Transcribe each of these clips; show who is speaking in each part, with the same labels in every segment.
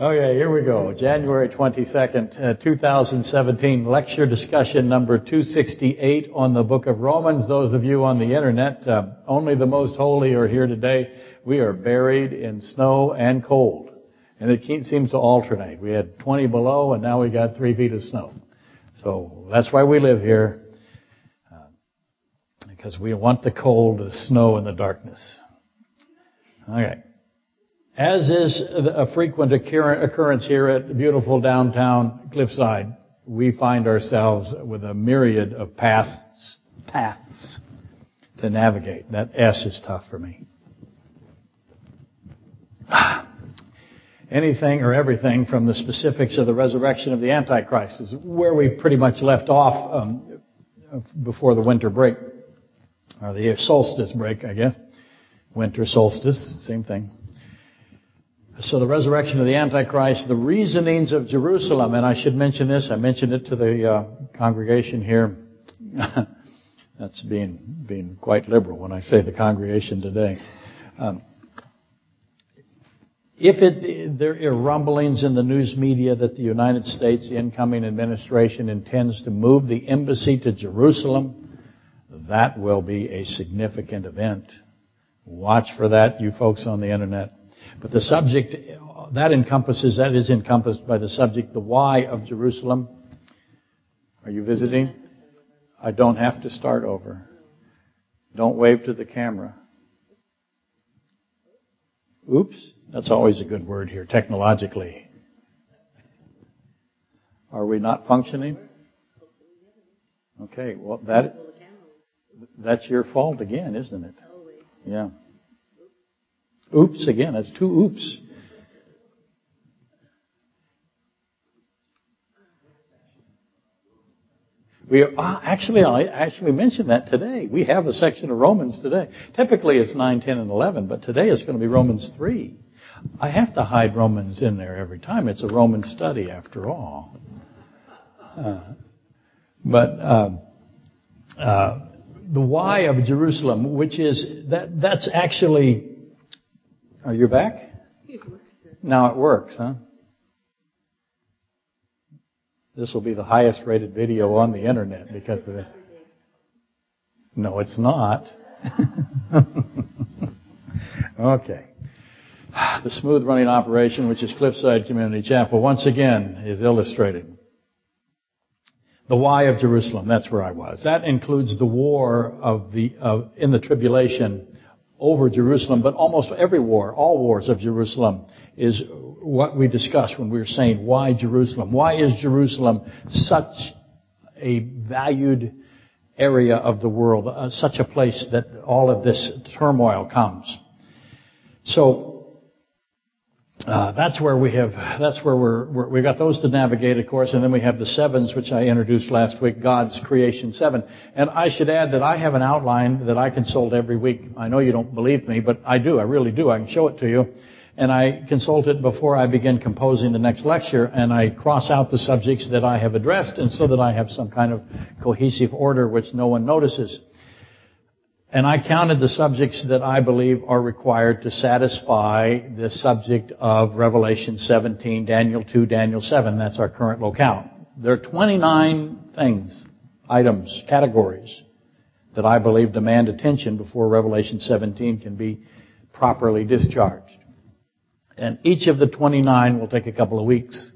Speaker 1: Okay, here we go. January 22nd, uh, 2017, lecture discussion number 268 on the book of Romans. Those of you on the internet, uh, only the most holy are here today. We are buried in snow and cold. And it seems to alternate. We had 20 below and now we got three feet of snow. So that's why we live here. Uh, because we want the cold, the snow, and the darkness. Okay. As is a frequent occurrence here at beautiful downtown Cliffside, we find ourselves with a myriad of paths, paths to navigate. That S is tough for me. Anything or everything from the specifics of the resurrection of the Antichrist is where we pretty much left off um, before the winter break, or the solstice break, I guess. Winter solstice, same thing. So the resurrection of the Antichrist, the reasonings of Jerusalem, and I should mention this, I mentioned it to the uh, congregation here. That's being being quite liberal when I say the congregation today. Um, if it, there are rumblings in the news media that the United States incoming administration intends to move the embassy to Jerusalem, that will be a significant event. Watch for that, you folks on the internet. But the subject, that encompasses, that is encompassed by the subject, the why of Jerusalem. Are you visiting? I don't have to start over. Don't wave to the camera. Oops. That's always a good word here, technologically. Are we not functioning? Okay, well that, that's your fault again, isn't it? Yeah. Oops again. That's two oops. We are, ah, actually, I actually mentioned that today. We have a section of Romans today. Typically it's 9, 10, and 11, but today it's going to be Romans 3. I have to hide Romans in there every time. It's a Roman study after all. Uh, but uh, uh, the why of Jerusalem, which is that that's actually are you back? Now it works, huh? This will be the highest rated video on the internet because of it. No, it's not. okay. The smooth running operation, which is Cliffside Community Chapel, once again is illustrated. The why of Jerusalem, that's where I was. That includes the war of the, of, in the tribulation over Jerusalem, but almost every war, all wars of Jerusalem, is what we discussed when we were saying, why Jerusalem? Why is Jerusalem such a valued area of the world, uh, such a place that all of this turmoil comes? So, uh, that's where we have, that's where we're, we're, we got those to navigate, of course, and then we have the sevens, which I introduced last week, God's creation seven. And I should add that I have an outline that I consult every week. I know you don't believe me, but I do, I really do. I can show it to you. And I consult it before I begin composing the next lecture, and I cross out the subjects that I have addressed, and so that I have some kind of cohesive order which no one notices. And I counted the subjects that I believe are required to satisfy the subject of Revelation 17, Daniel 2, Daniel 7. That's our current locale. There are 29 things, items, categories that I believe demand attention before Revelation 17 can be properly discharged. And each of the 29 will take a couple of weeks,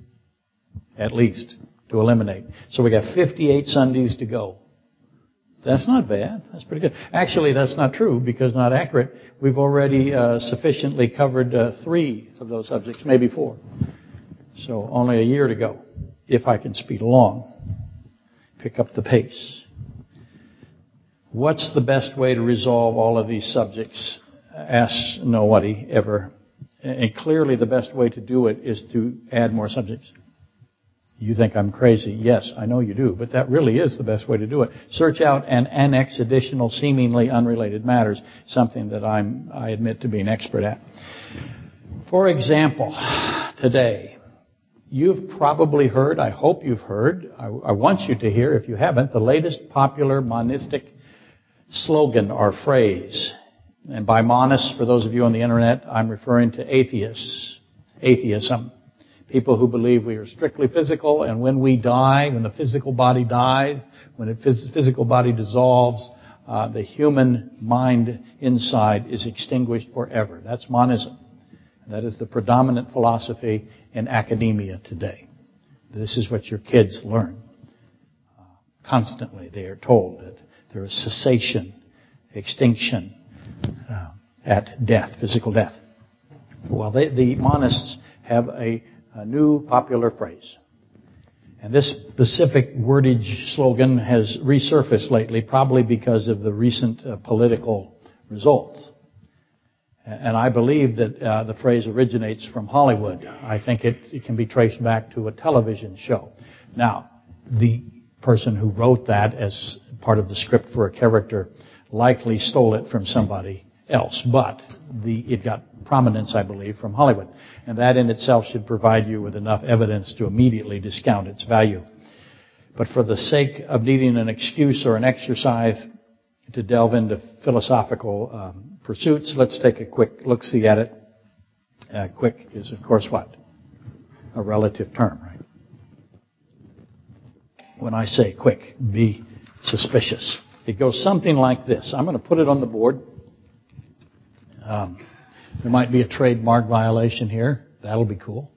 Speaker 1: at least, to eliminate. So we got 58 Sundays to go. That's not bad. That's pretty good. Actually, that's not true because not accurate. We've already uh, sufficiently covered uh, three of those subjects, maybe four. So only a year to go, if I can speed along, pick up the pace. What's the best way to resolve all of these subjects? Ask nobody ever. And clearly the best way to do it is to add more subjects. You think I'm crazy. Yes, I know you do, but that really is the best way to do it. Search out and annex additional seemingly unrelated matters, something that I'm, I admit to be an expert at. For example, today, you've probably heard, I hope you've heard, I, I want you to hear if you haven't, the latest popular monistic slogan or phrase. And by monist, for those of you on the internet, I'm referring to atheists, atheism People who believe we are strictly physical, and when we die, when the physical body dies, when the physical body dissolves, uh, the human mind inside is extinguished forever. That's monism. That is the predominant philosophy in academia today. This is what your kids learn. Uh, constantly they are told that there is cessation, extinction uh, at death, physical death. Well, they, the monists have a, a new popular phrase. And this specific wordage slogan has resurfaced lately, probably because of the recent uh, political results. And I believe that uh, the phrase originates from Hollywood. I think it, it, can be traced back to a television show. Now, the person who wrote that as part of the script for a character likely stole it from somebody else, but the, it got prominence, I believe, from Hollywood. And that in itself should provide you with enough evidence to immediately discount its value. But for the sake of needing an excuse or an exercise to delve into philosophical um, pursuits, let's take a quick look-see at it. Uh, quick is, of course, what? A relative term, right? When I say quick, be suspicious. It goes something like this. I'm going to put it on the board. Um, there might be a trademark violation here. That'll be cool.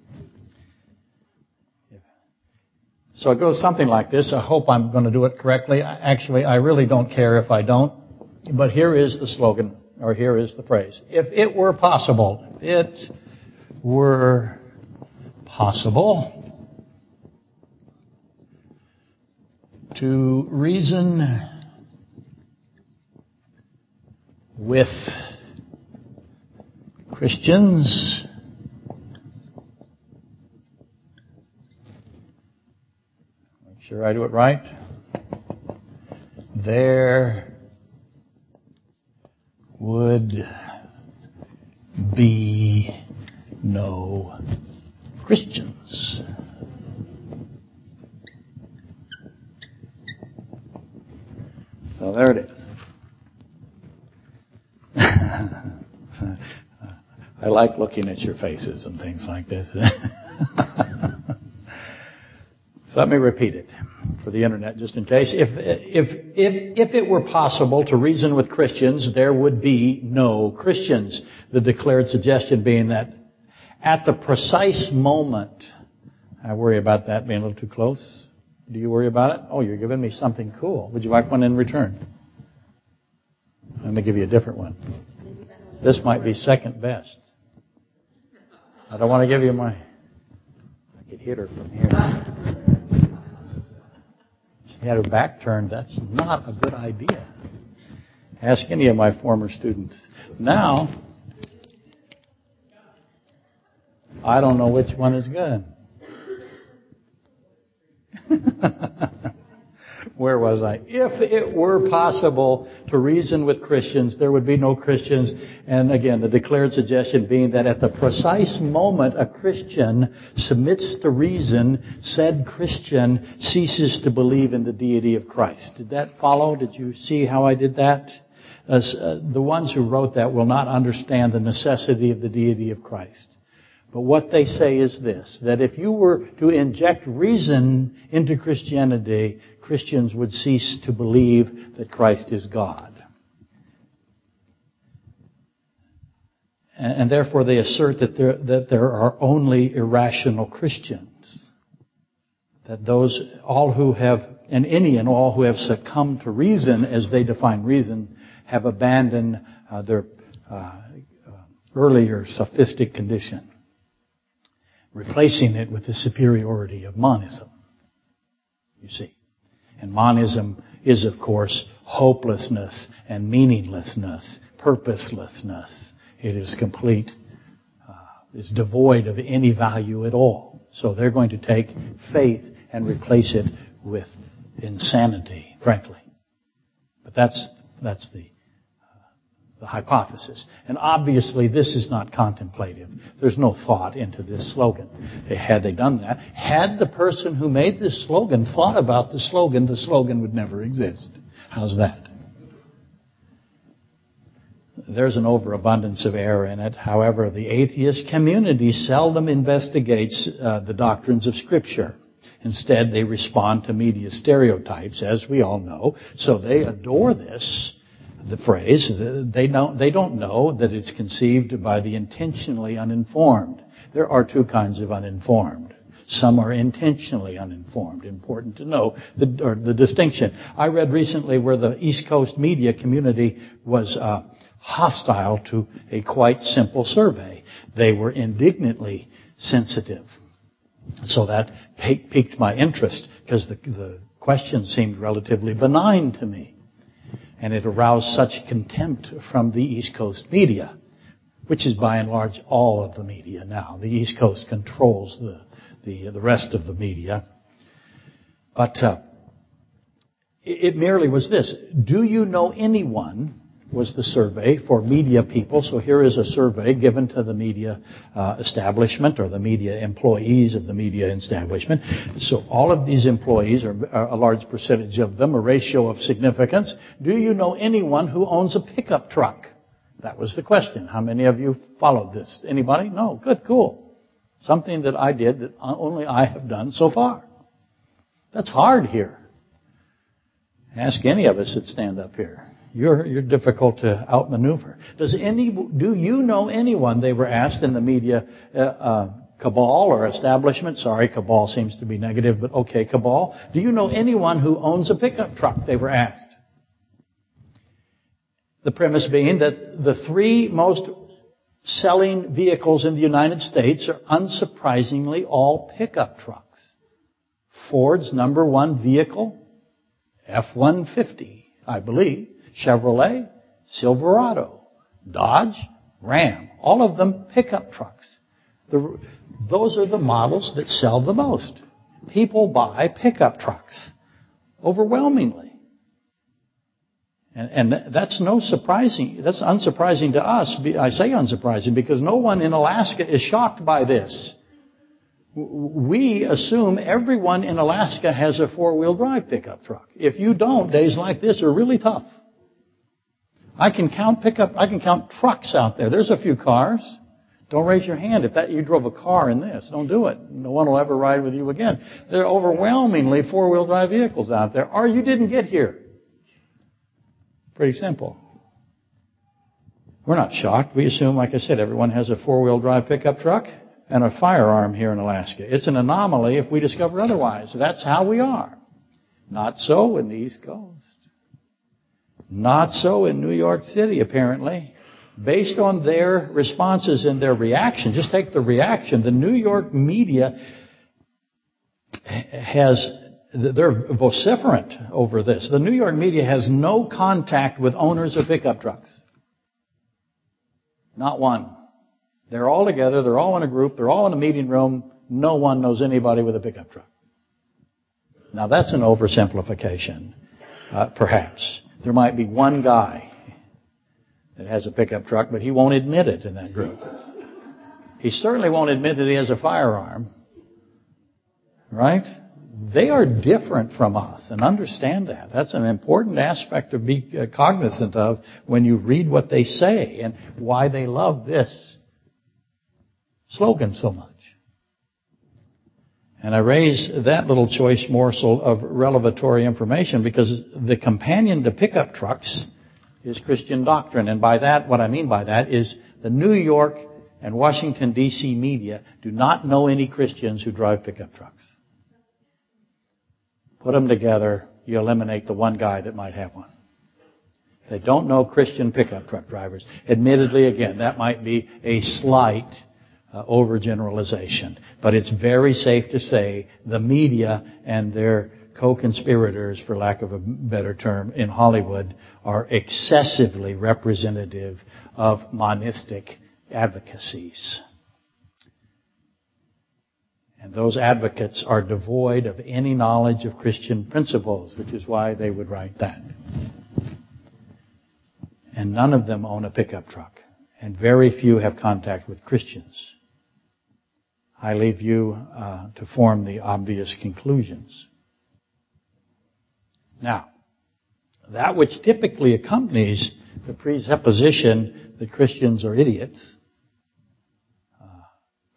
Speaker 1: So it goes something like this. I hope I'm going to do it correctly. Actually, I really don't care if I don't. But here is the slogan, or here is the phrase. If it were possible, it were possible to reason with Christians make sure I do it right there would be no Christians. So there it is. I like looking at your faces and things like this. Let me repeat it for the internet just in case. If, if, if, if it were possible to reason with Christians, there would be no Christians. The declared suggestion being that at the precise moment, I worry about that being a little too close. Do you worry about it? Oh, you're giving me something cool. Would you like one in return? Let me give you a different one. This might be second best. I don't want to give you my. I could hit her from here. She had her back turned. That's not a good idea. Ask any of my former students. Now, I don't know which one is good. Where was I? If it were possible to reason with Christians, there would be no Christians. And again, the declared suggestion being that at the precise moment a Christian submits to reason, said Christian ceases to believe in the deity of Christ. Did that follow? Did you see how I did that? Uh, the ones who wrote that will not understand the necessity of the deity of Christ. But what they say is this, that if you were to inject reason into Christianity, Christians would cease to believe that Christ is God. And, therefore they assert that there, that there are only irrational Christians. That those, all who have, and any and all who have succumbed to reason as they define reason, have abandoned uh, their uh, earlier sophistic condition replacing it with the superiority of monism. You see. And monism is, of course, hopelessness and meaninglessness, purposelessness. It is complete, uh, it's devoid of any value at all. So they're going to take faith and replace it with insanity, frankly. But that's, that's the the hypothesis. And obviously this is not contemplative. There's no thought into this slogan. Had they done that, had the person who made this slogan thought about the slogan, the slogan would never exist. How's that? there's an overabundance of error in it. However, the atheist community seldom investigates uh, the doctrines of Scripture. Instead, they respond to media stereotypes, as we all know. So they adore this, the phrase. They don't, they don't know that it's conceived by the intentionally uninformed. There are two kinds of uninformed. Some are intentionally uninformed. Important to know the, the distinction. I read recently where the East Coast media community was uh, hostile to a quite simple survey. They were indignantly sensitive. So that piqued my interest because the, the question seemed relatively benign to me. And it aroused such contempt from the East Coast media, which is by and large all of the media now. The East Coast controls the, the, the rest of the media. But uh, it, it merely was this. Do you know anyone was the survey for media people. So here is a survey given to the media uh, establishment or the media employees of the media establishment. So all of these employees, or a large percentage of them, a ratio of significance. Do you know anyone who owns a pickup truck? That was the question. How many of you followed this? Anybody? No. Good. Cool. Something that I did that only I have done so far. That's hard here. Ask any of us that stand up here. You're, you're difficult to outmaneuver. Does any, do you know anyone, they were asked in the media, uh, uh, cabal or establishment, sorry, cabal seems to be negative, but okay, cabal. Do you know anyone who owns a pickup truck, they were asked. The premise being that the three most selling vehicles in the United States are unsurprisingly all pickup trucks. Ford's number one vehicle, F-150, I believe. Chevrolet, Silverado, Dodge, Ram, all of them pickup trucks. The, those are the models that sell the most. People buy pickup trucks overwhelmingly. And, and that's no surprising, that's unsurprising to us. I say unsurprising because no one in Alaska is shocked by this. We assume everyone in Alaska has a four-wheel drive pickup truck. If you don't, days like this are really tough. I can count pickup, I can count trucks out there. There's a few cars. Don't raise your hand if that you drove a car in this. Don't do it. No one will ever ride with you again. There are overwhelmingly four-wheel drive vehicles out there, or you didn't get here. Pretty simple. We're not shocked. We assume, like I said, everyone has a four-wheel drive pickup truck and a firearm here in Alaska. It's an anomaly if we discover otherwise. That's how we are. Not so in the East Coast. Not so in New York City, apparently. Based on their responses and their reaction, just take the reaction, the New York media has, they're vociferant over this. The New York media has no contact with owners of pickup trucks. Not one. They're all together, they're all in a group, they're all in a meeting room, no one knows anybody with a pickup truck. Now that's an oversimplification, uh, perhaps. There might be one guy that has a pickup truck, but he won't admit it in that group. He certainly won't admit that he has a firearm. Right? They are different from us, and understand that. That's an important aspect to be uh, cognizant of when you read what they say and why they love this slogan so much. And I raise that little choice morsel of revelatory information because the companion to pickup trucks is Christian doctrine. And by that, what I mean by that is the New York and Washington D.C. media do not know any Christians who drive pickup trucks. Put them together, you eliminate the one guy that might have one. They don't know Christian pickup truck drivers. Admittedly, again, that might be a slight uh, overgeneralization. But it's very safe to say the media and their co-conspirators, for lack of a better term, in Hollywood are excessively representative of monistic advocacies. And those advocates are devoid of any knowledge of Christian principles, which is why they would write that. And none of them own a pickup truck. And very few have contact with Christians. I leave you uh, to form the obvious conclusions. Now, that which typically accompanies the presupposition that Christians are idiots uh,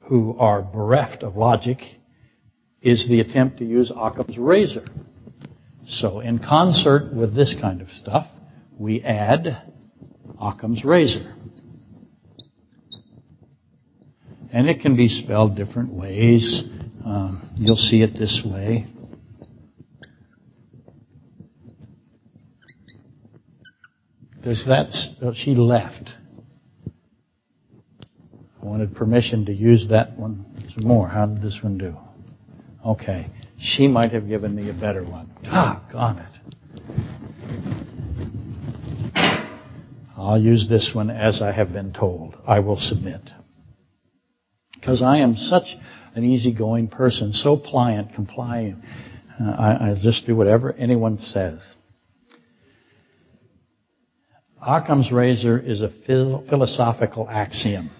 Speaker 1: who are bereft of logic is the attempt to use Occam's razor. So in concert with this kind of stuff, we add Occam's razor. And it can be spelled different ways. Um, you'll see it this way. There's that. Oh, she left. I wanted permission to use that one some more. How did this one do? Okay. She might have given me a better one. Talk on it. I'll use this one as I have been told. I will submit. Because I am such an easygoing person, so pliant, compliant. Uh, I, I just do whatever anyone says. Occam's razor is a philosophical axiom.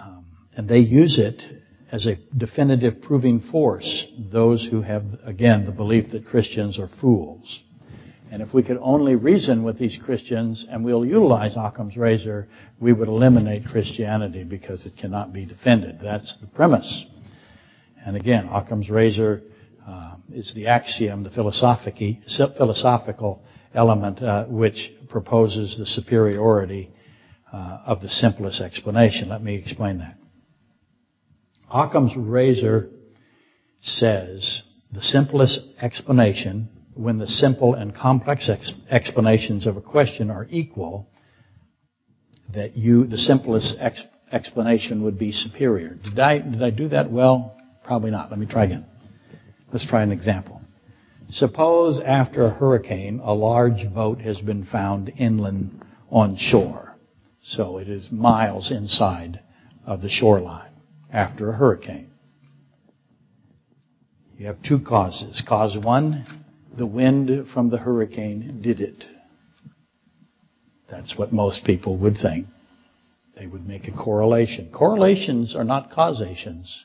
Speaker 1: Um, and they use it as a definitive proving force those who have, again, the belief that Christians are fools. And if we could only reason with these Christians and we'll utilize Occam's razor, we would eliminate Christianity because it cannot be defended. That's the premise. And again, Occam's razor uh, is the axiom, the philosophical element uh, which proposes the superiority uh, of the simplest explanation. Let me explain that. Occam's razor says the simplest explanation, when the simple and complex ex- explanations of a question are equal, that you, the simplest ex- explanation would be superior. Did I, did I do that well? Probably not. Let me try again. Let's try an example. Suppose after a hurricane, a large boat has been found inland on shore. So it is miles inside of the shoreline after a hurricane. You have two causes. Cause one, the wind from the hurricane did it. That's what most people would think. They would make a correlation. Correlations are not causations,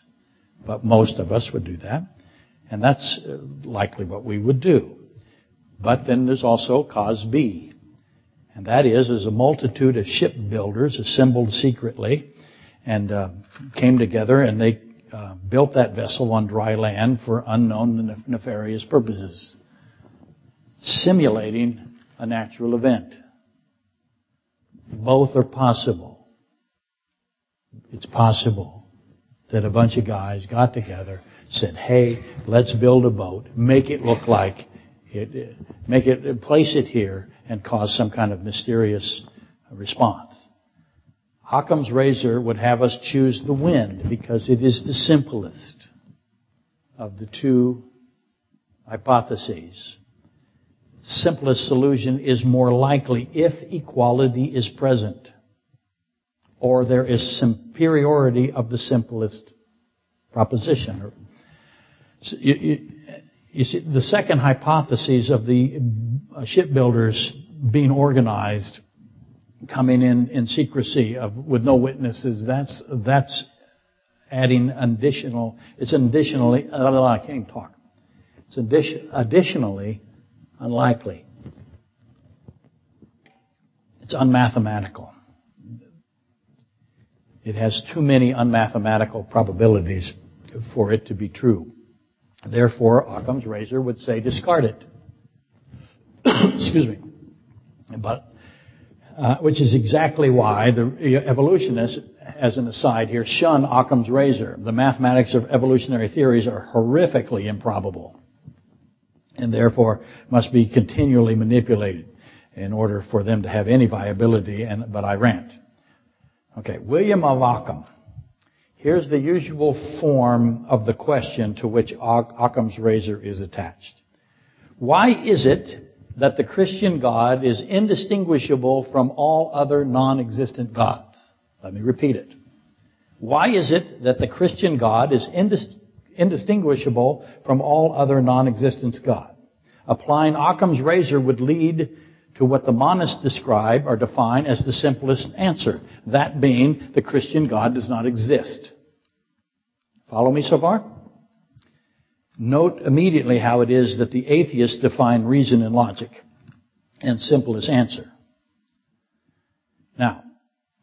Speaker 1: but most of us would do that. And that's uh, likely what we would do. But then there's also cause B. And that is, as a multitude of shipbuilders assembled secretly and uh, came together and they uh, built that vessel on dry land for unknown nefarious purposes, simulating a natural event. Both are possible. It's possible that a bunch of guys got together, said, "Hey, let's build a boat, make it look like it, make it, place it here, and cause some kind of mysterious response." Occam's razor would have us choose the wind because it is the simplest of the two hypotheses. Simplest solution is more likely if equality is present or there is superiority of the simplest proposition. You, you, you see, the second hypothesis of the shipbuilders being organized coming in in secrecy of, with no witnesses, that's, that's adding additional, it's additionally, I can't talk. It's addition, additionally unlikely. It's unmathematical. It has too many unmathematical probabilities for it to be true. Therefore, Occam's razor would say discard it. Excuse me. But uh, which is exactly why the evolutionists, as an aside here, shun Occam's razor. The mathematics of evolutionary theories are horrifically improbable and therefore must be continually manipulated in order for them to have any viability, and, but I rant. Okay, William of Occam. Here's the usual form of the question to which Occam's razor is attached. Why is it that the Christian God is indistinguishable from all other non-existent gods. Let me repeat it. Why is it that the Christian God is indistinguishable from all other non-existent gods? Applying Occam's razor would lead to what the monists describe or define as the simplest answer. That being, the Christian God does not exist. Follow me so far? Note immediately how it is that the atheists define reason and logic and simplest answer. Now,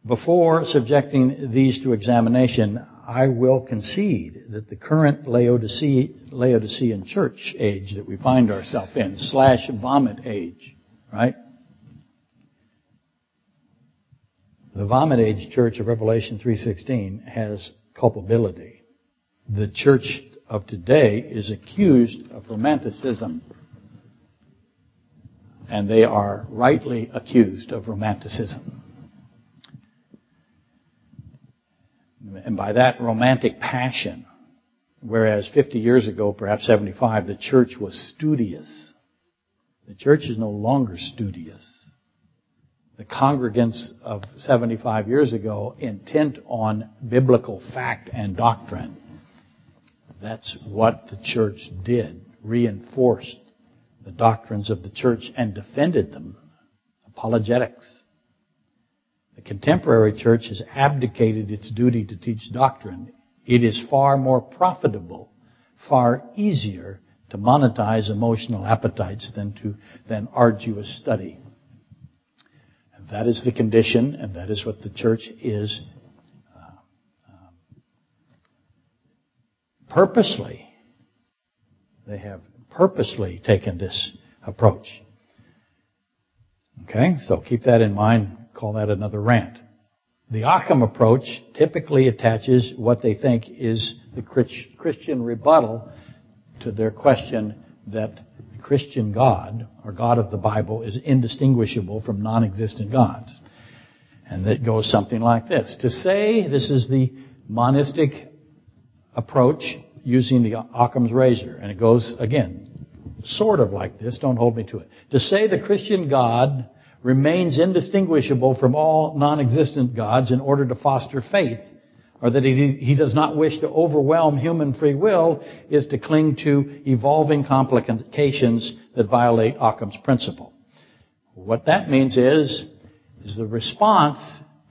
Speaker 1: before subjecting these to examination, I will concede that the current Laodicean church age that we find ourselves in, slash vomit age, right? The vomit age church of Revelation 3.16 has culpability. The church of today is accused of romanticism. And they are rightly accused of romanticism. And by that, romantic passion. Whereas 50 years ago, perhaps 75, the church was studious. The church is no longer studious. The congregants of 75 years ago intent on biblical fact and doctrine. That's what the church did. Reinforced the doctrines of the church and defended them. Apologetics. The contemporary church has abdicated its duty to teach doctrine. It is far more profitable, far easier to monetize emotional appetites than to than arduous study. And that is the condition, and that is what the church is uh, purposely. They have purposely taken this approach. Okay, so keep that in mind call that another rant. The Occam approach typically attaches what they think is the Christian rebuttal to their question that the Christian God, or God of the Bible, is indistinguishable from non-existent gods. And that goes something like this. To say, this is the monistic approach using the Occam's razor. And it goes, again, sort of like this. Don't hold me to it. To say the Christian God remains indistinguishable from all non-existent gods in order to foster faith, or that he, he does not wish to overwhelm human free will, is to cling to evolving complications that violate Occam's principle. What that means is, is the response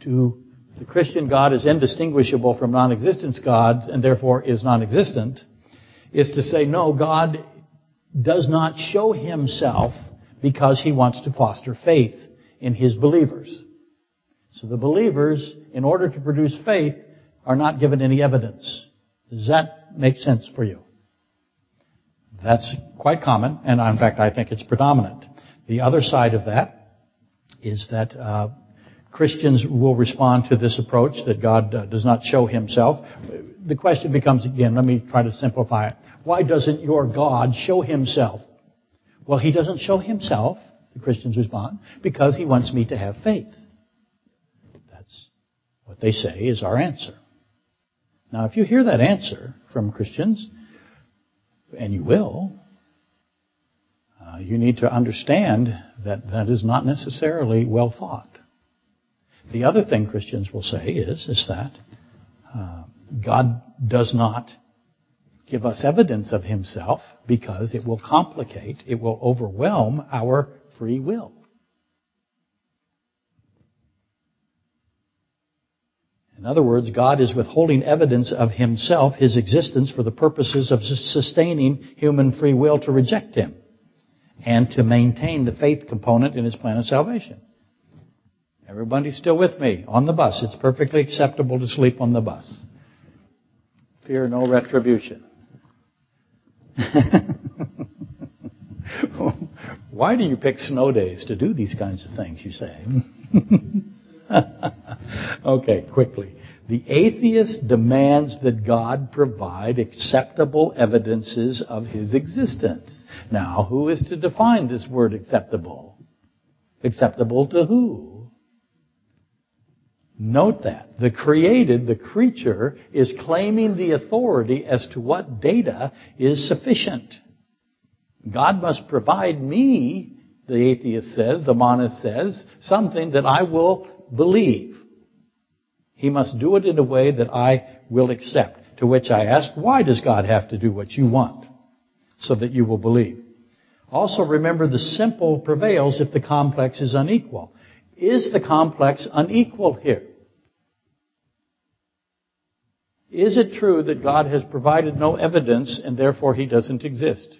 Speaker 1: to the Christian God is indistinguishable from non-existence gods and therefore is non-existent, is to say, no, God does not show himself because he wants to foster faith in his believers. So the believers, in order to produce faith, are not given any evidence. Does that make sense for you? That's quite common, and in fact, I think it's predominant. The other side of that is that uh, Christians will respond to this approach that God uh, does not show Himself. The question becomes again. Let me try to simplify it. Why doesn't your God show Himself well, he doesn't show himself, the Christians respond, because he wants me to have faith. That's what they say is our answer. Now, if you hear that answer from Christians, and you will, uh, you need to understand that that is not necessarily well thought. The other thing Christians will say is, is that uh, God does not give us evidence of himself because it will complicate, it will overwhelm our free will. In other words, God is withholding evidence of himself, his existence, for the purposes of sustaining human free will to reject him and to maintain the faith component in his plan of salvation. Everybody's still with me on the bus. It's perfectly acceptable to sleep on the bus. Fear no retribution. Why do you pick snow days to do these kinds of things, you say? okay, quickly. The atheist demands that God provide acceptable evidences of his existence. Now, who is to define this word acceptable? Acceptable to who? Note that. The created, the creature, is claiming the authority as to what data is sufficient. God must provide me, the atheist says, the monist says, something that I will believe. He must do it in a way that I will accept. To which I ask, why does God have to do what you want? So that you will believe. Also remember the simple prevails if the complex is unequal. Is the complex unequal here? Is it true that God has provided no evidence and therefore he doesn't exist?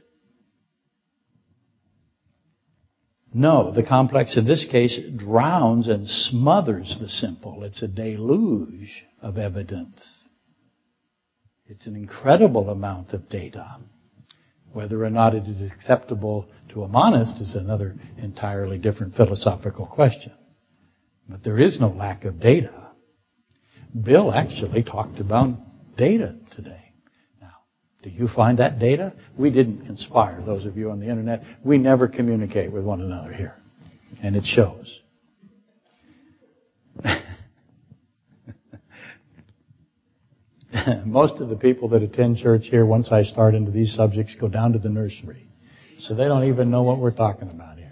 Speaker 1: No, the complex in this case drowns and smothers the simple. It's a deluge of evidence. It's an incredible amount of data. Whether or not it is acceptable to a monist is another entirely different philosophical question. But there is no lack of data. Bill actually talked about data today. Now, do you find that data? We didn't conspire, those of you on the internet. We never communicate with one another here. And it shows. Most of the people that attend church here, once I start into these subjects, go down to the nursery. So they don't even know what we're talking about here.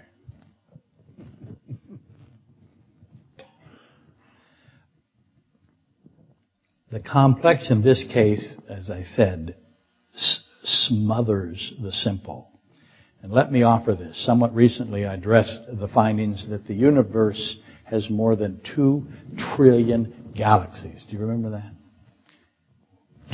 Speaker 1: The complex in this case, as I said, s- smothers the simple. And let me offer this. Somewhat recently I addressed the findings that the universe has more than two trillion galaxies. Do you remember that?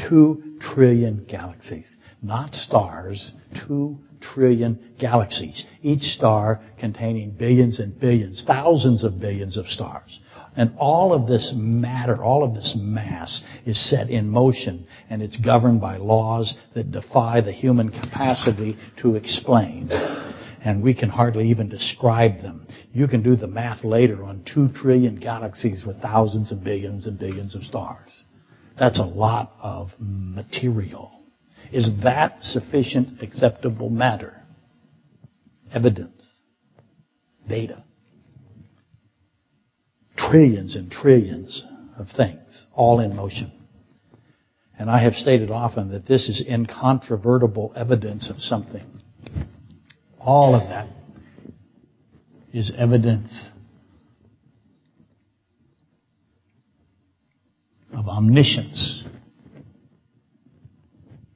Speaker 1: Two trillion galaxies. Not stars, two trillion galaxies. Each star containing billions and billions, thousands of billions of stars. And all of this matter, all of this mass is set in motion and it's governed by laws that defy the human capacity to explain. And we can hardly even describe them. You can do the math later on two trillion galaxies with thousands of billions and billions of stars. That's a lot of material. Is that sufficient acceptable matter? Evidence. Data. Trillions and trillions of things, all in motion. And I have stated often that this is incontrovertible evidence of something. All of that is evidence of omniscience.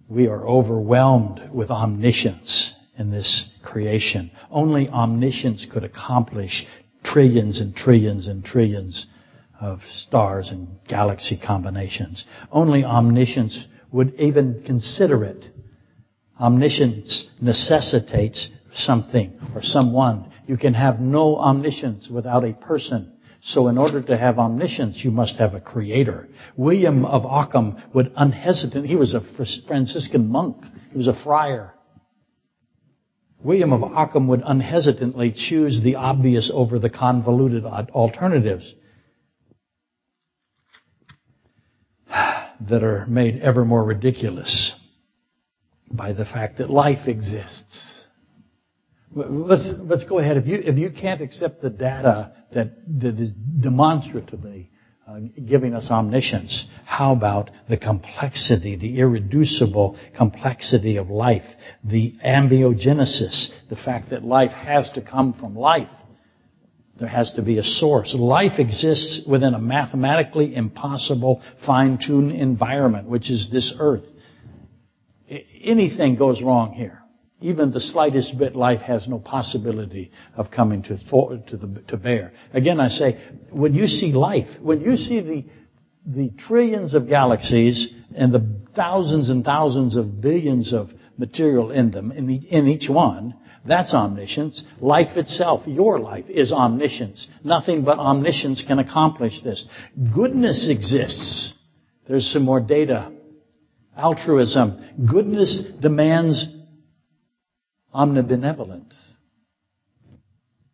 Speaker 1: We are overwhelmed with omniscience in this creation. Only omniscience could accomplish trillions and trillions and trillions of stars and galaxy combinations. Only omniscience would even consider it. Omniscience necessitates something or someone. You can have no omniscience without a person. So in order to have omniscience, you must have a creator. William of Ockham would unhesitant, he was a Franciscan monk. He was a friar. William of Ockham would unhesitantly choose the obvious over the convoluted alternatives that are made ever more ridiculous by the fact that life exists. Let's, let's go ahead. If you, if you can't accept the data that, that is demonstratively Uh, giving us omniscience, how about the complexity, the irreducible complexity of life, the ambiogenesis, the fact that life has to come from life? There has to be a source. Life exists within a mathematically impossible fine-tuned environment, which is this earth. Anything goes wrong here even the slightest bit, life has no possibility of coming to, to, the, to bear. Again, I say, when you see life, when you see the, the trillions of galaxies and the thousands and thousands of billions of material in them, in, the, in each one, that's omniscience. Life itself, your life, is omniscience. Nothing but omniscience can accomplish this. Goodness exists. There's some more data. Altruism. Goodness demands omnibenevolence.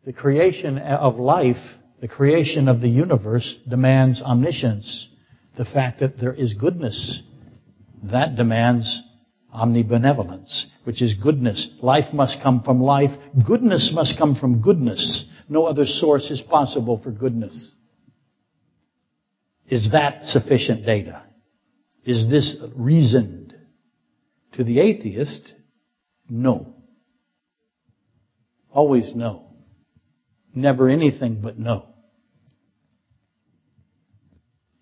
Speaker 1: The creation of life, the creation of the universe demands omniscience. The fact that there is goodness, that demands omnibenevolence, which is goodness. Life must come from life. Goodness must come from goodness. No other source is possible for goodness. Is that sufficient data? Is this reasoned? To the atheist, no. Always no. Never anything but no.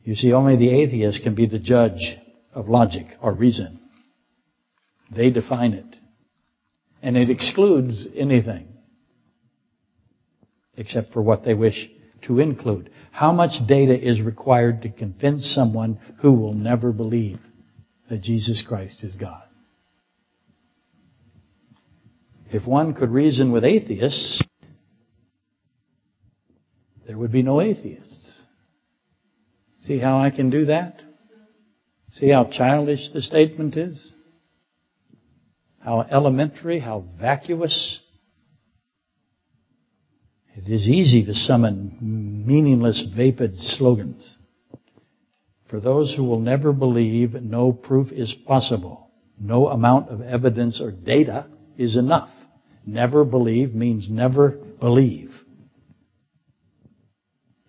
Speaker 1: You see, only the atheist can be the judge of logic or reason. They define it. And it excludes anything except for what they wish to include. How much data is required to convince someone who will never believe that Jesus Christ is God? If one could reason with atheists, there would be no atheists. See how I can do that? See how childish the statement is? How elementary, how vacuous? It is easy to summon meaningless, vapid slogans. For those who will never believe, no proof is possible. No amount of evidence or data is enough. Never believe means never believe.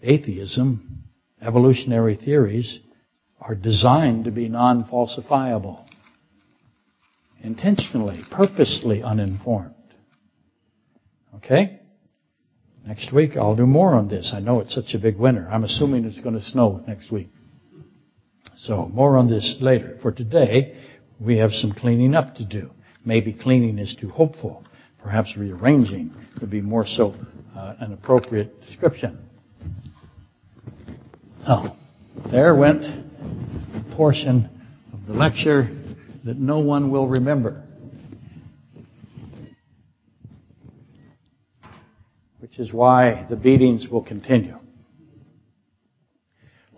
Speaker 1: Atheism, evolutionary theories, are designed to be non-falsifiable. Intentionally, purposely uninformed. Okay? Next week I'll do more on this. I know it's such a big winter. I'm assuming it's going to snow next week. So more on this later. For today, we have some cleaning up to do. Maybe cleaning is too hopeful. Perhaps rearranging would be more so uh, an appropriate description. Oh, there went a portion of the lecture that no one will remember. Which is why the beatings will continue.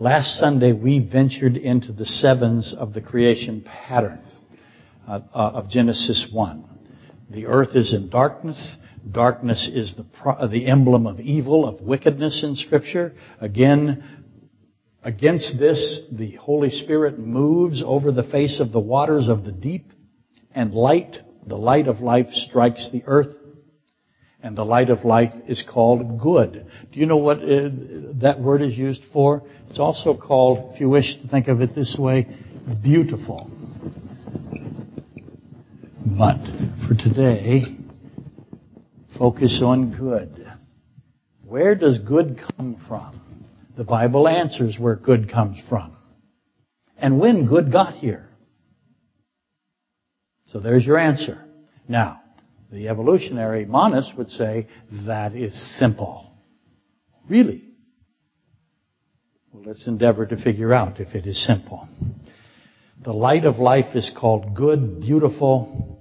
Speaker 1: Last Sunday we ventured into the sevens of the creation pattern uh, uh, of Genesis 1. The earth is in darkness. Darkness is the, pro- the emblem of evil, of wickedness in scripture. Again, against this, the Holy Spirit moves over the face of the waters of the deep and light, the light of life strikes the earth and the light of life is called good. Do you know what uh, that word is used for? It's also called, if you wish to think of it this way, beautiful. But for today, focus on good. Where does good come from? The Bible answers where good comes from. And when good got here. So there's your answer. Now, the evolutionary monist would say that is simple. Really? Well, let's endeavor to figure out if it is simple. The light of life is called good, beautiful,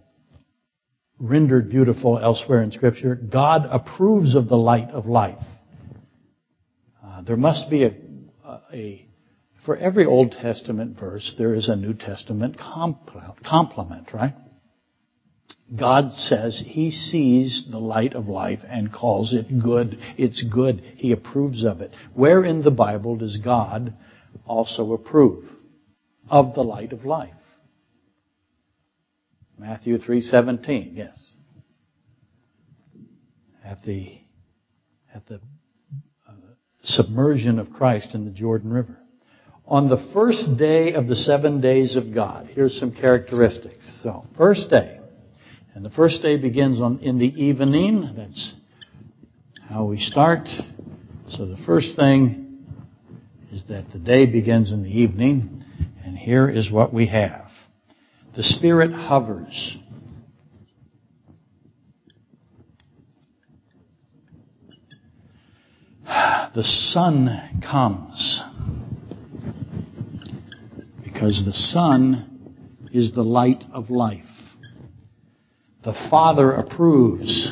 Speaker 1: rendered beautiful elsewhere in Scripture. God approves of the light of life. Uh, there must be a, a, for every Old Testament verse, there is a New Testament complement, right? God says He sees the light of life and calls it good. It's good. He approves of it. Where in the Bible does God also approve of the light of life? Matthew 3:17. Yes. At the at the uh, submersion of Christ in the Jordan River. On the first day of the 7 days of God, here's some characteristics. So, first day, and the first day begins on in the evening. That's how we start. So the first thing is that the day begins in the evening, and here is what we have. The Spirit hovers. The sun comes because the sun is the light of life. The Father approves.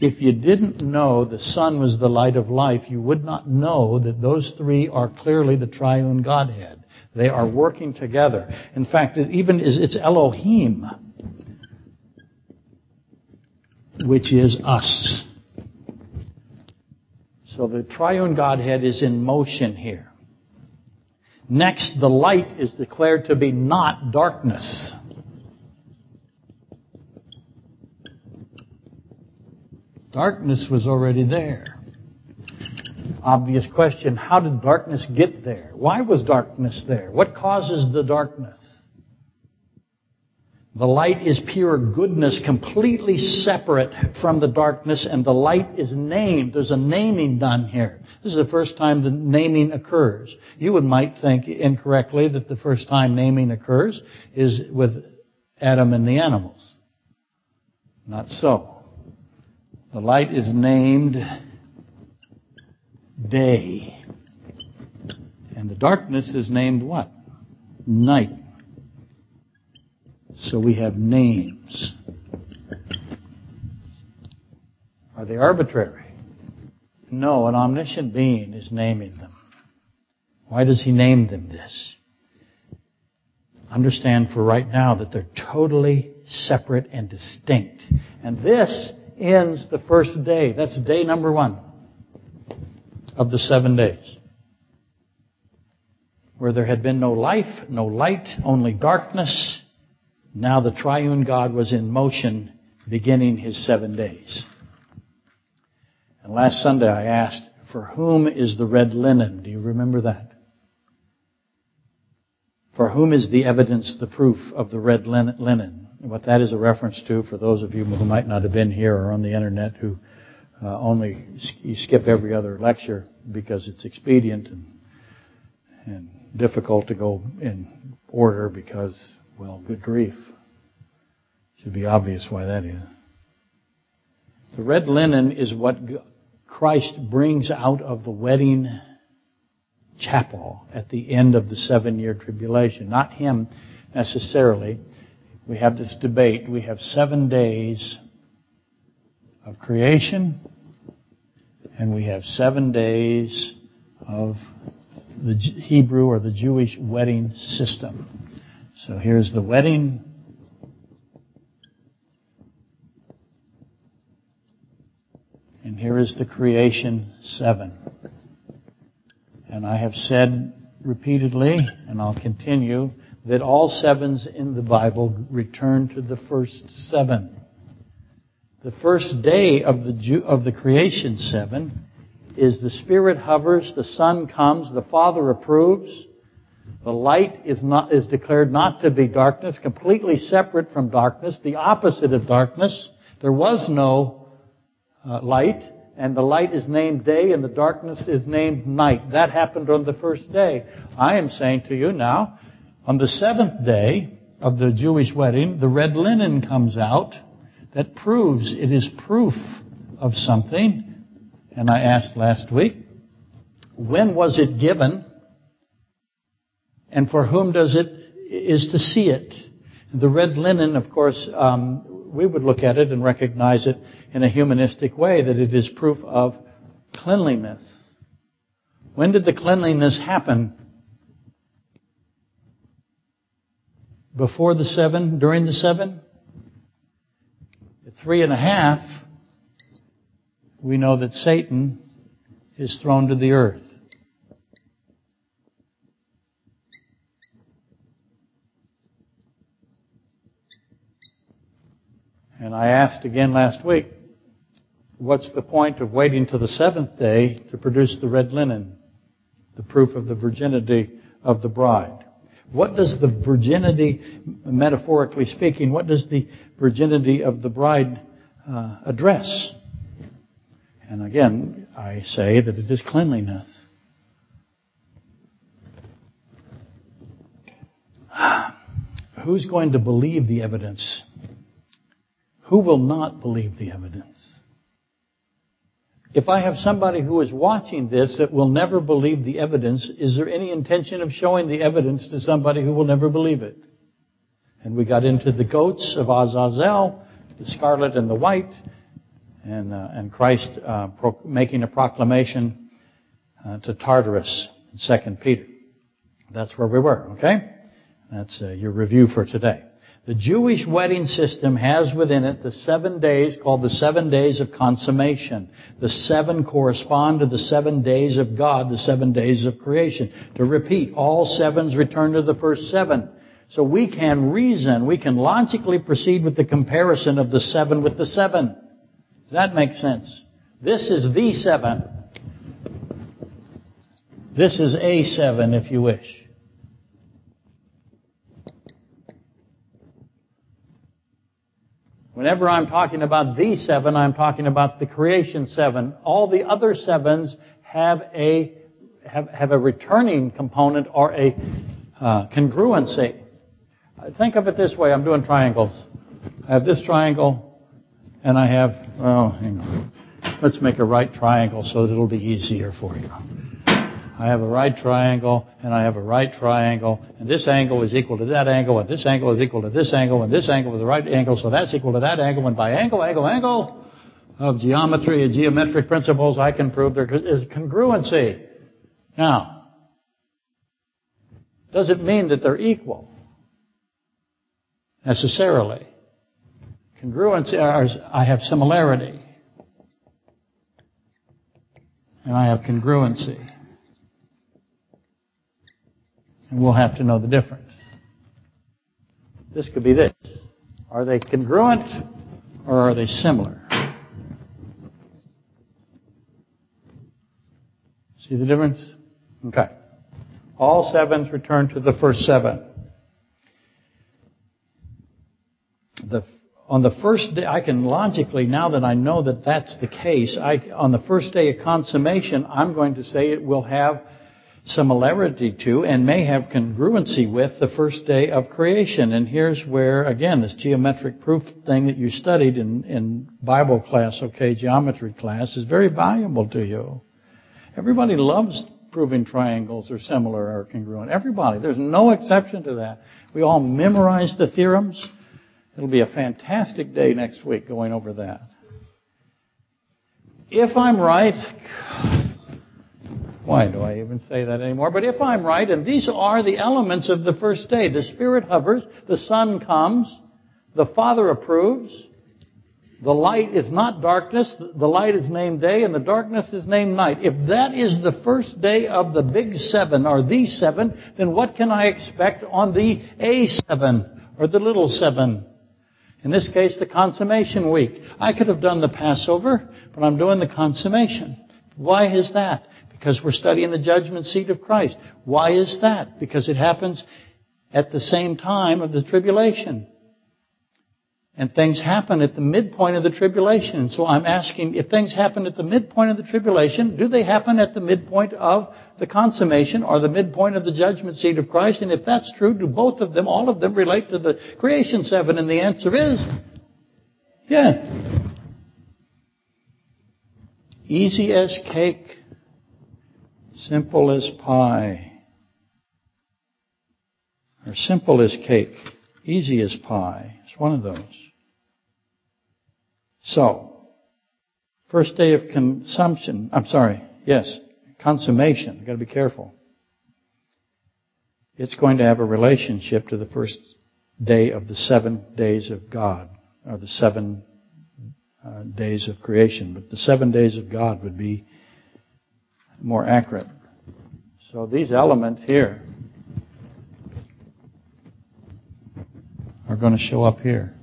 Speaker 1: If you didn't know the Son was the light of life, you would not know that those three are clearly the triune Godhead. They are working together. In fact, it even is, it's Elohim, which is us. So the triune Godhead is in motion here. Next, the light is declared to be not darkness. Darkness was already there. Obvious question, how did darkness get there? Why was darkness there? What causes the darkness? The light is pure goodness, completely separate from the darkness, and the light is named. There's a naming done here. This is the first time the naming occurs. You would might think incorrectly that the first time naming occurs is with Adam and the animals. Not so. The light is named day. And the darkness is named what? Night. So we have names. Are they arbitrary? No, an omniscient being is naming them. Why does he name them this? Understand for right now that they're totally separate and distinct. And this ends the first day. That's day number one of the seven days. Where there had been no life, no light, only darkness. Now the triune God was in motion beginning his seven days. And last Sunday I asked, for whom is the red linen? Do you remember that? For whom is the evidence, the proof of the red linen? What that is a reference to, for those of you who might not have been here or on the internet who uh, only you skip every other lecture because it's expedient and, and difficult to go in order because, well, good grief. Should be obvious why that is. The red linen is what Christ brings out of the wedding chapel at the end of the seven year tribulation. Not him necessarily. We have this debate. We have seven days of creation, and we have seven days of the Hebrew or the Jewish wedding system. So here's the wedding. And here is the creation seven. And I have said repeatedly, and I'll continue, that all sevens in the Bible return to the first seven. The first day of the, of the creation seven is the Spirit hovers, the Son comes, the Father approves, the light is not, is declared not to be darkness, completely separate from darkness, the opposite of darkness. There was no uh, light and the light is named day and the darkness is named night. That happened on the first day. I am saying to you now, on the seventh day of the Jewish wedding, the red linen comes out that proves it is proof of something. And I asked last week, when was it given? And for whom does it, is to see it? The red linen, of course, um, we would look at it and recognize it in a humanistic way that it is proof of cleanliness. When did the cleanliness happen? Before the seven? During the seven? At three and a half, we know that Satan is thrown to the earth. And I asked again last week, what's the point of waiting to the seventh day to produce the red linen, the proof of the virginity of the bride? What does the virginity, metaphorically speaking, what does the virginity of the bride uh, address? And again, I say that it is cleanliness. Who's going to believe the evidence who will not believe the evidence? If I have somebody who is watching this that will never believe the evidence, is there any intention of showing the evidence to somebody who will never believe it? And we got into the goats of Azazel, the scarlet and the white, and, uh, and Christ uh, pro- making a proclamation uh, to Tartarus in 2 Peter. That's where we were, okay? That's uh, your review for today. The Jewish wedding system has within it the seven days called the seven days of consummation. The seven correspond to the seven days of God, the seven days of creation. To repeat, all sevens return to the first seven. So we can reason, we can logically proceed with the comparison of the seven with the seven. Does that make sense? This is the seven. This is a seven, if you wish. Whenever I'm talking about the seven, I'm talking about the creation seven. All the other sevens have a have, have a returning component or a uh, congruency. Think of it this way: I'm doing triangles. I have this triangle, and I have well, hang on. Let's make a right triangle so that it'll be easier for you. I have a right triangle, and I have a right triangle, and this angle is equal to that angle, and this angle is equal to this angle, and this angle is the right angle, so that's equal to that angle, and by angle, angle, angle, of geometry and geometric principles, I can prove there is congruency. Now, does it mean that they're equal? Necessarily. Congruency, uh, I have similarity. And I have congruency. And we'll have to know the difference. This could be this. Are they congruent or are they similar? See the difference? Okay. All sevens return to the first seven. The, on the first day, I can logically, now that I know that that's the case, I, on the first day of consummation, I'm going to say it will have similarity to and may have congruency with the first day of creation. And here's where, again, this geometric proof thing that you studied in, in Bible class, okay, geometry class, is very valuable to you. Everybody loves proving triangles are similar or congruent. Everybody. There's no exception to that. We all memorize the theorems. It'll be a fantastic day next week going over that. If I'm right, why do mm-hmm. I even say that anymore? But if I'm right, and these are the elements of the first day, the Spirit hovers, the Son comes, the Father approves, the light is not darkness, the light is named day, and the darkness is named night. If that is the first day of the big seven, or the seven, then what can I expect on the A seven, or the little seven? In this case, the consummation week. I could have done the Passover, but I'm doing the consummation. Why is that? Because we're studying the judgment seat of Christ. Why is that? Because it happens at the same time of the tribulation. And things happen at the midpoint of the tribulation. And so I'm asking, if things happen at the midpoint of the tribulation, do they happen at the midpoint of the consummation or the midpoint of the judgment seat of Christ? And if that's true, do both of them, all of them relate to the creation seven? And the answer is yes. Easy as cake, simple as pie. Or simple as cake, easy as pie. It's one of those. So, first day of consumption, I'm sorry, yes, consummation, you've got to be careful. It's going to have a relationship to the first day of the seven days of God, or the seven uh, days of creation. But the seven days of God would be more accurate. So these elements here are going to show up here.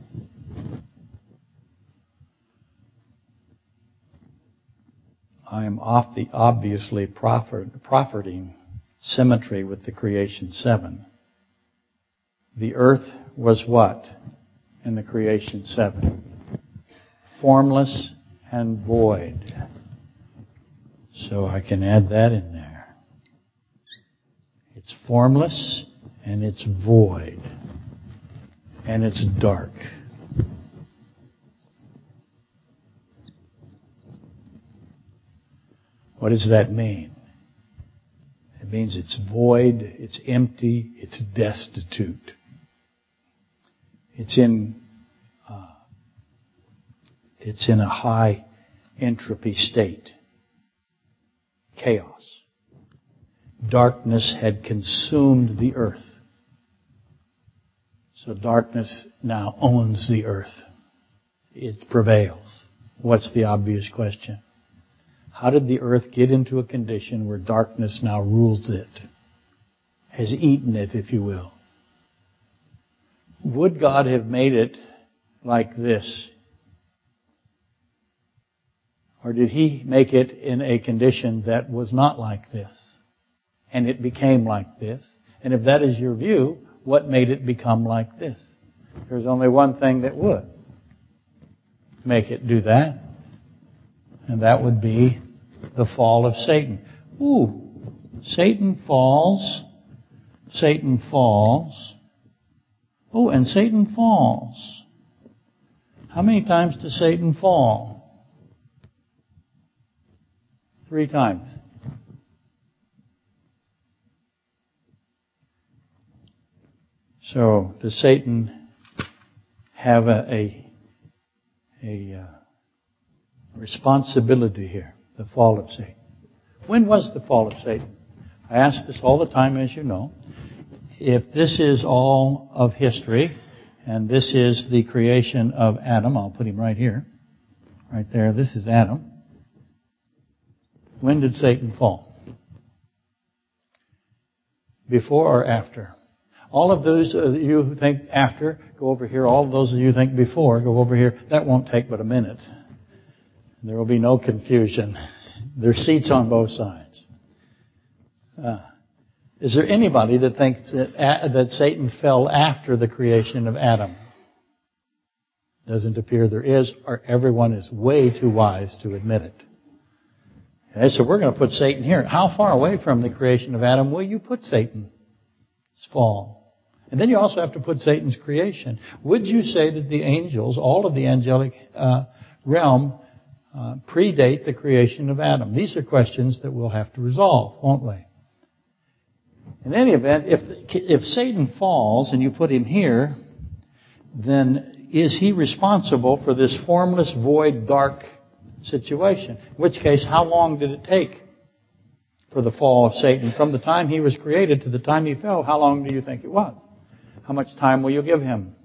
Speaker 1: I am off the obviously profiting symmetry with the creation seven. The earth was what in the creation seven? Formless and void. So I can add that in there. It's formless and it's void. And it's dark. What does that mean? It means it's void, it's empty, it's destitute. It's in uh, it's in a high entropy state. Chaos. Darkness had consumed the earth. So darkness now owns the earth. It prevails. What's the obvious question? How did the earth get into a condition where darkness now rules it? Has eaten it, if you will. Would God have made it like this? Or did He make it in a condition that was not like this? And it became like this? And if that is your view, what made it become like this? There's only one thing that would make it do that. And that would be the fall of Satan. Ooh, Satan falls. Satan falls. Oh, and Satan falls. How many times does Satan fall? Three times. So, does Satan have a, a, a uh, responsibility here, the fall of Satan. When was the fall of Satan? I ask this all the time, as you know. If this is all of history, and this is the creation of Adam, I'll put him right here, right there, this is Adam. When did Satan fall? Before or after? All of those of you who think after, go over here. All of those of you who think before, go over here. That won't take but a minute. There will be no confusion. There's seats on both sides. Uh, is there anybody that thinks that, uh, that Satan fell after the creation of Adam? Doesn't appear there is, or everyone is way too wise to admit it. Okay, said, we're going to put Satan here. How far away from the creation of Adam will you put Satan's fall? And then you also have to put Satan's creation. Would you say that the angels, all of the angelic uh, realm, uh, predate the creation of Adam? These are questions that we'll have to resolve, won't we? In any event, if, if Satan falls and you put him here, then is he responsible for this formless, void, dark situation? In which case, how long did it take for the fall of Satan? From the time he was created to the time he fell, how long do you think it was? How much time will you give him?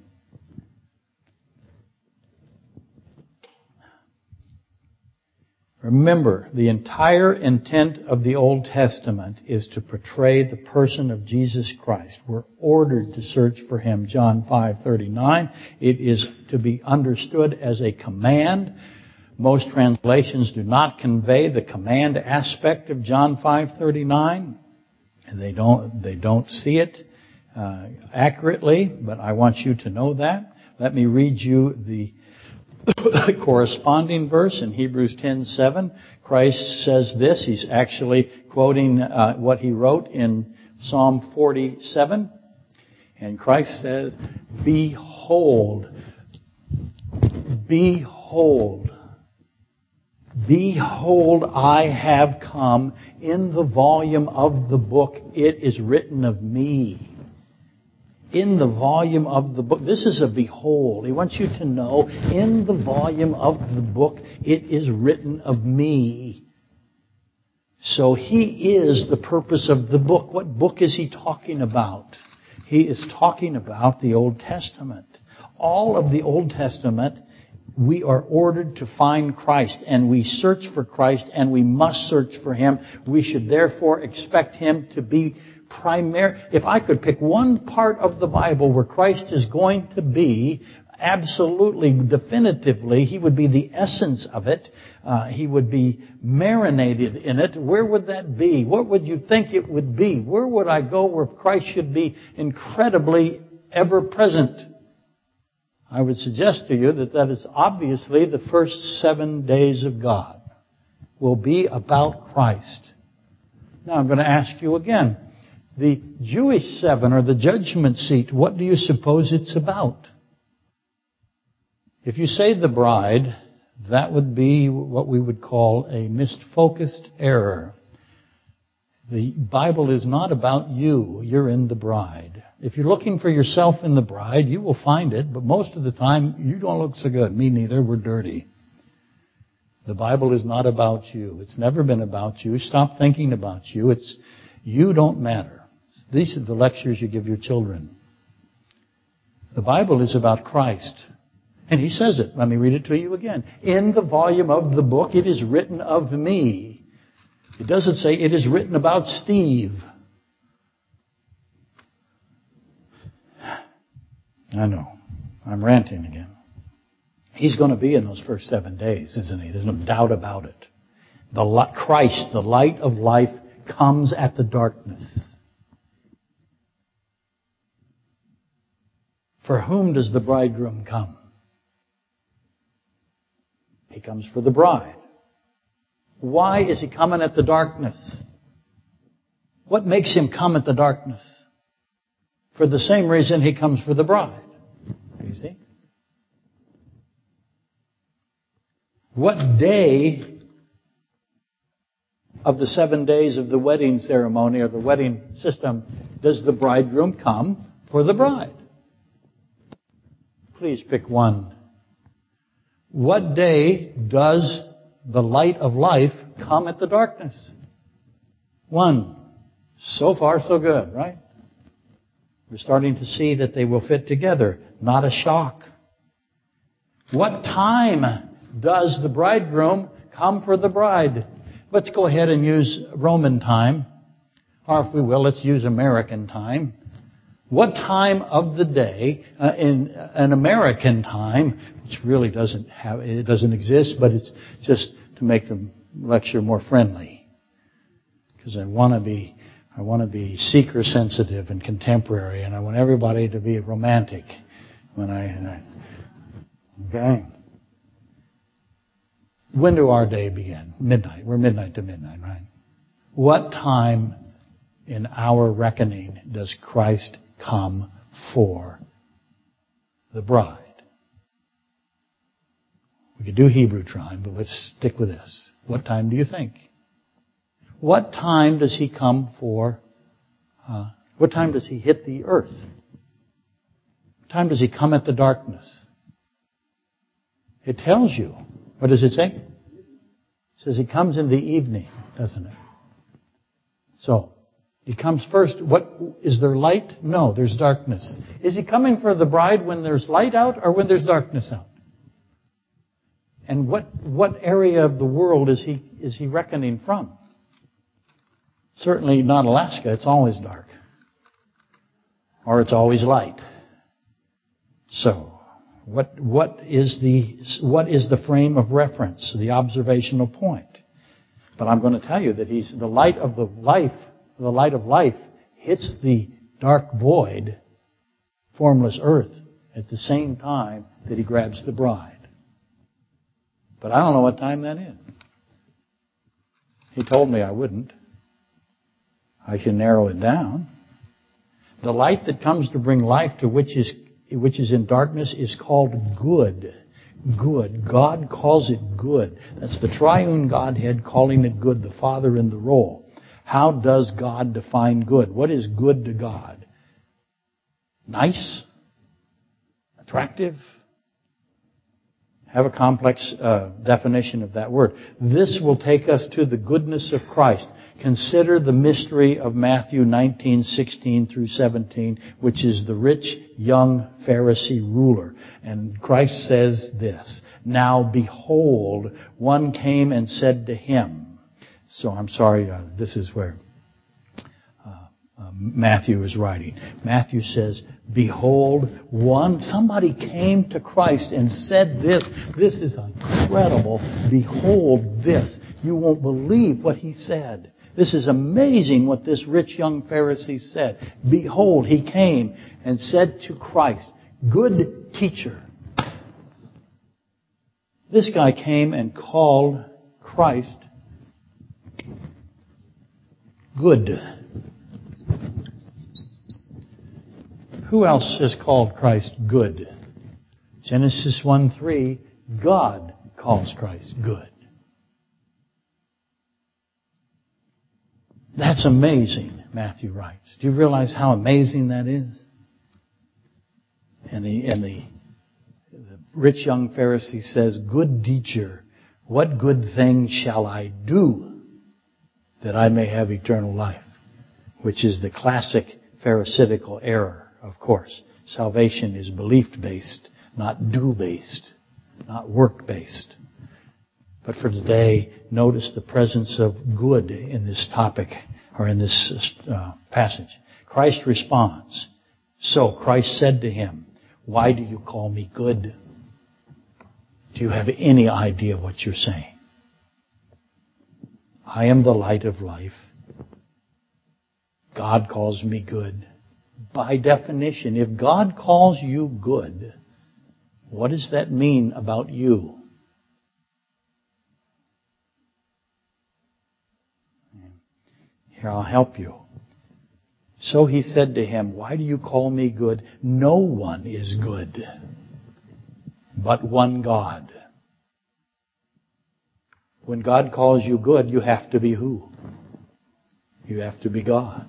Speaker 1: Remember, the entire intent of the Old Testament is to portray the person of Jesus Christ. We're ordered to search for Him, John 5:39. It is to be understood as a command. Most translations do not convey the command aspect of John 5:39. They don't, they don't see it uh, accurately, but I want you to know that. Let me read you the corresponding verse in Hebrews 10:7, Christ says this. He's actually quoting uh, what he wrote in Psalm 47, and Christ says, "Behold, behold, behold, I have come. In the volume of the book, it is written of me." in the volume of the book. This is a behold. He wants you to know in the volume of the book it is written of me. So he is the purpose of the book. What book is he talking about? He is talking about the Old Testament. All of the Old Testament, we are ordered to find Christ and we search for Christ and we must search for Him. We should therefore expect Him to be primary, if I could pick one part of the Bible where Christ is going to be, absolutely, definitively, He would be the essence of it. Uh, he would be marinated in it. Where would that be? What would you think it would be? Where would I go where Christ should be incredibly ever present? I would suggest to you that that is obviously the first seven days of God will be about Christ. Now I'm going to ask you again. The Jewish seven, or the judgment seat, what do you suppose it's about? If you say the bride, that would be what we would call a misfocused error. The Bible is not about you. You're in the bride. If you're looking for yourself in the bride, you will find it, but most of the time, you don't look so good. Me neither. We're dirty. The Bible is not about you. It's never been about you. Stop thinking about you. It's, you don't matter. These are the lectures you give your children. The Bible is about Christ. And he says it. Let me read it to you again. In the volume of the book, it is written of me. It doesn't say it is written about Steve. I know. I'm ranting again. He's going to be in those first seven days, isn't he? There's no doubt about it. The Christ, the light of life, comes at the darkness. For whom does the bridegroom come? He comes for the bride. Why is he coming at the darkness? What makes him come at the darkness? For the same reason he comes for the bride. You see? What day of the seven days of the wedding ceremony or the wedding system does the bridegroom come for the bride? Please pick one. What day does the light of life come at the darkness. One. So far, so good, right? We're starting to see that they will fit together. Not a shock. What time does the bridegroom come for the bride? Let's go ahead and use Roman time. Or if we will, let's use American time. What time of the day, uh, in an American time, which really doesn't have, it doesn't exist, but it's just to make the lecture more friendly. Because I want to be, I want to be seeker sensitive and contemporary, and I want everybody to be romantic when I, okay. When do our day begin? Midnight. We're midnight to midnight, right? What time in our reckoning does Christ come for the bride? We could do Hebrew time, but let's stick with this. What time do you think? What time does he come for? Uh, what time does he hit the earth? What time does he come at the darkness? It tells you. What does it say? It says he comes in the evening, doesn't it? So, he comes first. What is there light? No, there's darkness. Is he coming for the bride when there's light out or when there's darkness out? And what what area of the world is he is he reckoning from? Certainly not Alaska. It's always dark, or it's always light. So, what what is the what is the frame of reference? The observational point. But I'm going to tell you that he's the light of the life the light of life hits the dark void, formless earth, at the same time that he grabs the bride. But I don't know what time that is. He told me I wouldn't. I can narrow it down. The light that comes to bring life to which is, which is in darkness is called good. Good. God calls it good. That's the triune Godhead calling it good, the Father in the role. How does God define good? What is good to God? Nice? Attractive? Have a complex uh, definition of that word. This will take us to the goodness of Christ. Consider the mystery of Matthew 19:16 through 17, which is the rich young Pharisee ruler. And Christ says this, Now behold, one came and said to him, so I'm sorry, uh, this is where uh, uh, Matthew is writing. Matthew says, Behold, one, somebody came to Christ and said this. This is incredible. Behold this. You won't believe what he said. This is amazing what this rich young Pharisee said. Behold, he came and said to Christ, Good teacher. This guy came and called Christ good. Who else has called Christ good? Genesis 1 3, God calls Christ good. That's amazing, Matthew writes. Do you realize how amazing that is? And the, and the, the rich young Pharisee says, Good teacher, what good thing shall I do that I may have eternal life, which is the classic Pharisaical error, of course. Salvation is belief based, not do based, not work based. But for today, notice the presence of good in this topic or in this uh, passage. Christ responds. So Christ said to him, Why do you call me good? Do you have any idea what you're saying? I am the light of life. God calls me good. By definition, if God calls you good, what does that mean about you? Here, I'll help you. So he said to him, Why do you call me good? No one is good but one God. When God calls you good, you have to be who? You have to be God.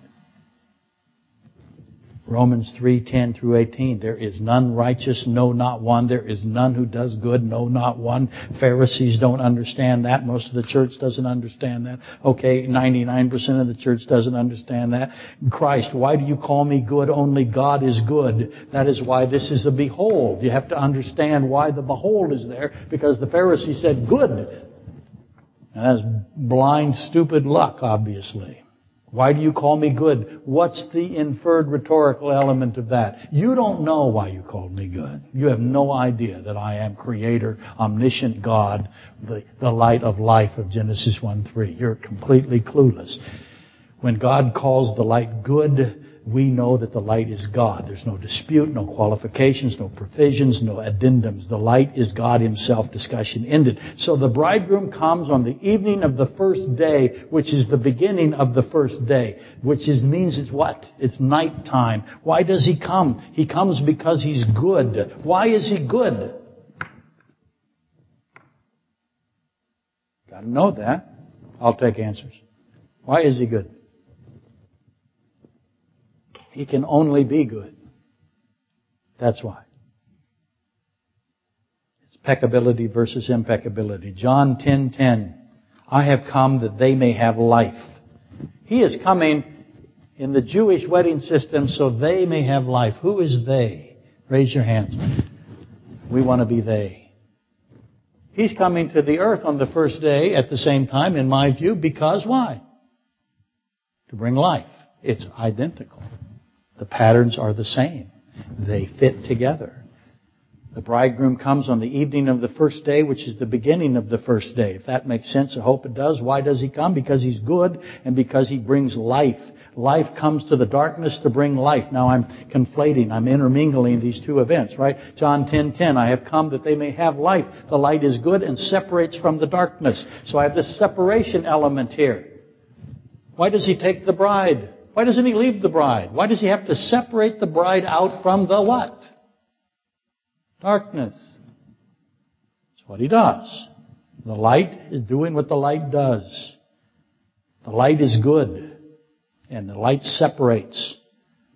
Speaker 1: Romans 3:10 through 18 there is none righteous no not one. There is none who does good no not one. Pharisees don't understand that. Most of the church doesn't understand that. Okay 99% of the church doesn't understand that. Christ why do you call me good? Only God is good. That is why this is a behold. You have to understand why the behold is there because the Pharisee said good. That's blind stupid luck obviously why do you call me good? What's the inferred rhetorical element of that? You don't know why you called me good. You have no idea that I am creator, omniscient God, the, the light of life of Genesis 1-3. You're completely clueless. When God calls the light good, we know that the light is God. There's no dispute, no qualifications, no provisions, no addendums. The light is God Himself. Discussion ended. So the bridegroom comes on the evening of the first day, which is the beginning of the first day, which is means it's what? It's night time. Why does He come? He comes because He's good. Why is He good? Gotta know that. I'll take answers. Why is He good? He can only be good. That's why. It's peccability versus impeccability. John 10:10. I have come that they may have life. He is coming in the Jewish wedding system so they may have life. Who is they? Raise your hands. We want to be they. He's coming to the earth on the first day at the same time, in my view, because why? To bring life. It's identical. The patterns are the same. They fit together. The bridegroom comes on the evening of the first day, which is the beginning of the first day. If that makes sense, I hope it does. Why does he come? Because he's good and because he brings life. Life comes to the darkness to bring life. Now I'm conflating, I'm intermingling these two events, right? John 10:10, 10, I have come that they may have life. The light is good and separates from the darkness. So I have this separation element here. Why does he take the bride? Why doesn't he leave the bride? Why does he have to separate the bride out from the what? Darkness. That's what he does. The light is doing what the light does. The light is good. And the light separates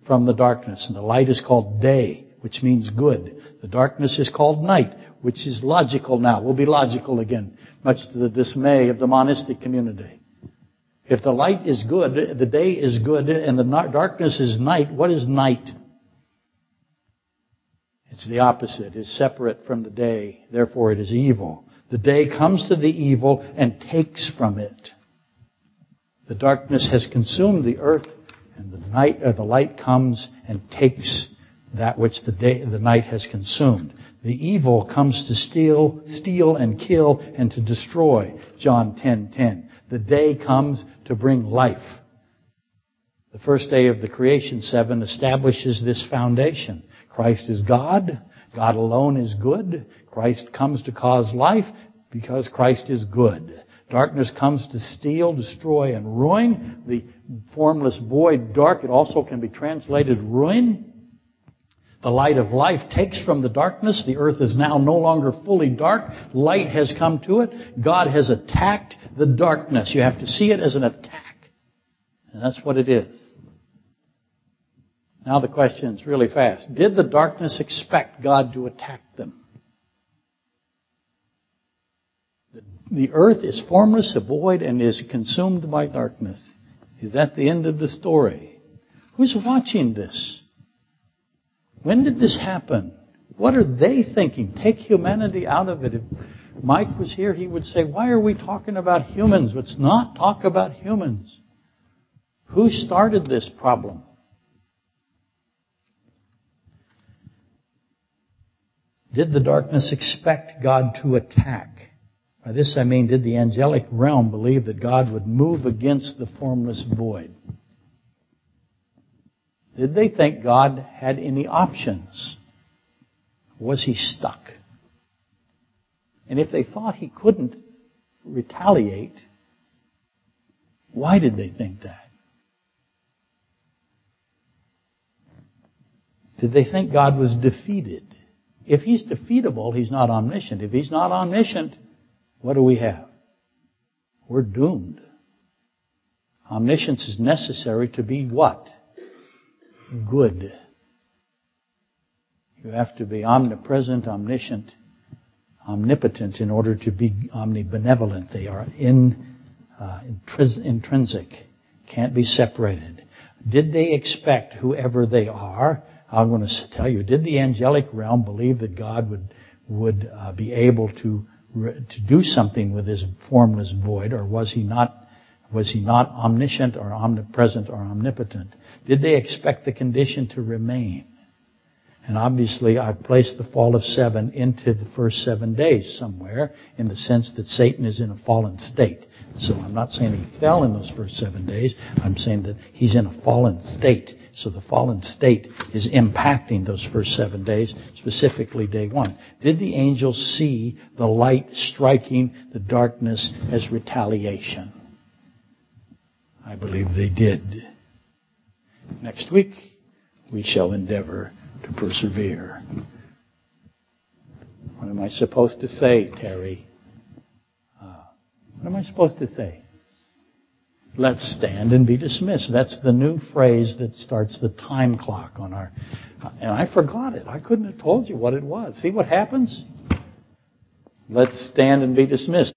Speaker 1: from the darkness. And the light is called day, which means good. The darkness is called night, which is logical now. We'll be logical again, much to the dismay of the monistic community. If the light is good, the day is good, and the darkness is night, what is night? It's the opposite. It's separate from the day. Therefore, it is evil. The day comes to the evil and takes from it. The darkness has consumed the earth, and the night or the light comes and takes that which the day the night has consumed. The evil comes to steal, steal and kill and to destroy. John 10:10. 10, The day comes to bring life. The first day of the creation seven establishes this foundation. Christ is God. God alone is good. Christ comes to cause life because Christ is good. Darkness comes to steal, destroy, and ruin. The formless void dark, it also can be translated ruin. The light of life takes from the darkness. The earth is now no longer fully dark. Light has come to it. God has attacked the darkness. You have to see it as an attack. And that's what it is. Now the question is really fast. Did the darkness expect God to attack them? The earth is formless, a void, and is consumed by darkness. Is that the end of the story? Who's watching this? When did this happen? What are they thinking? Take humanity out of it. If Mike was here, he would say, Why are we talking about humans? Let's not talk about humans. Who started this problem? Did the darkness expect God to attack? By this I mean, did the angelic realm believe that God would move against the formless void? Did they think God had any options? Was he stuck? And if they thought he couldn't retaliate, why did they think that? Did they think God was defeated? If he's defeatable, he's not omniscient. If he's not omniscient, what do we have? We're doomed. Omniscience is necessary to be what?
Speaker 2: Good. You have to be omnipresent, omniscient, omnipotent in order to be omnibenevolent. They are in, uh, intrinsic, can't be separated. Did they expect whoever they are? I'm going to tell you. Did the angelic realm believe that God would would uh, be able to to do something with this formless void, or was he not was he not omniscient or omnipresent or omnipotent? Did they expect the condition to remain? And obviously, I've placed the fall of Satan into the first seven days somewhere in the sense that Satan is in a fallen state. So I'm not saying he fell in those first seven days. I'm saying that he's in a fallen state. So the fallen state is impacting those first seven days, specifically day one. Did the angels see the light striking the darkness as retaliation? I believe they did. Next week, we shall endeavor to persevere. What am I supposed to say, Terry? Uh, what am I supposed to say? Let's stand and be dismissed. That's the new phrase that starts the time clock on our. And I forgot it. I couldn't have told you what it was. See what happens? Let's stand and be dismissed.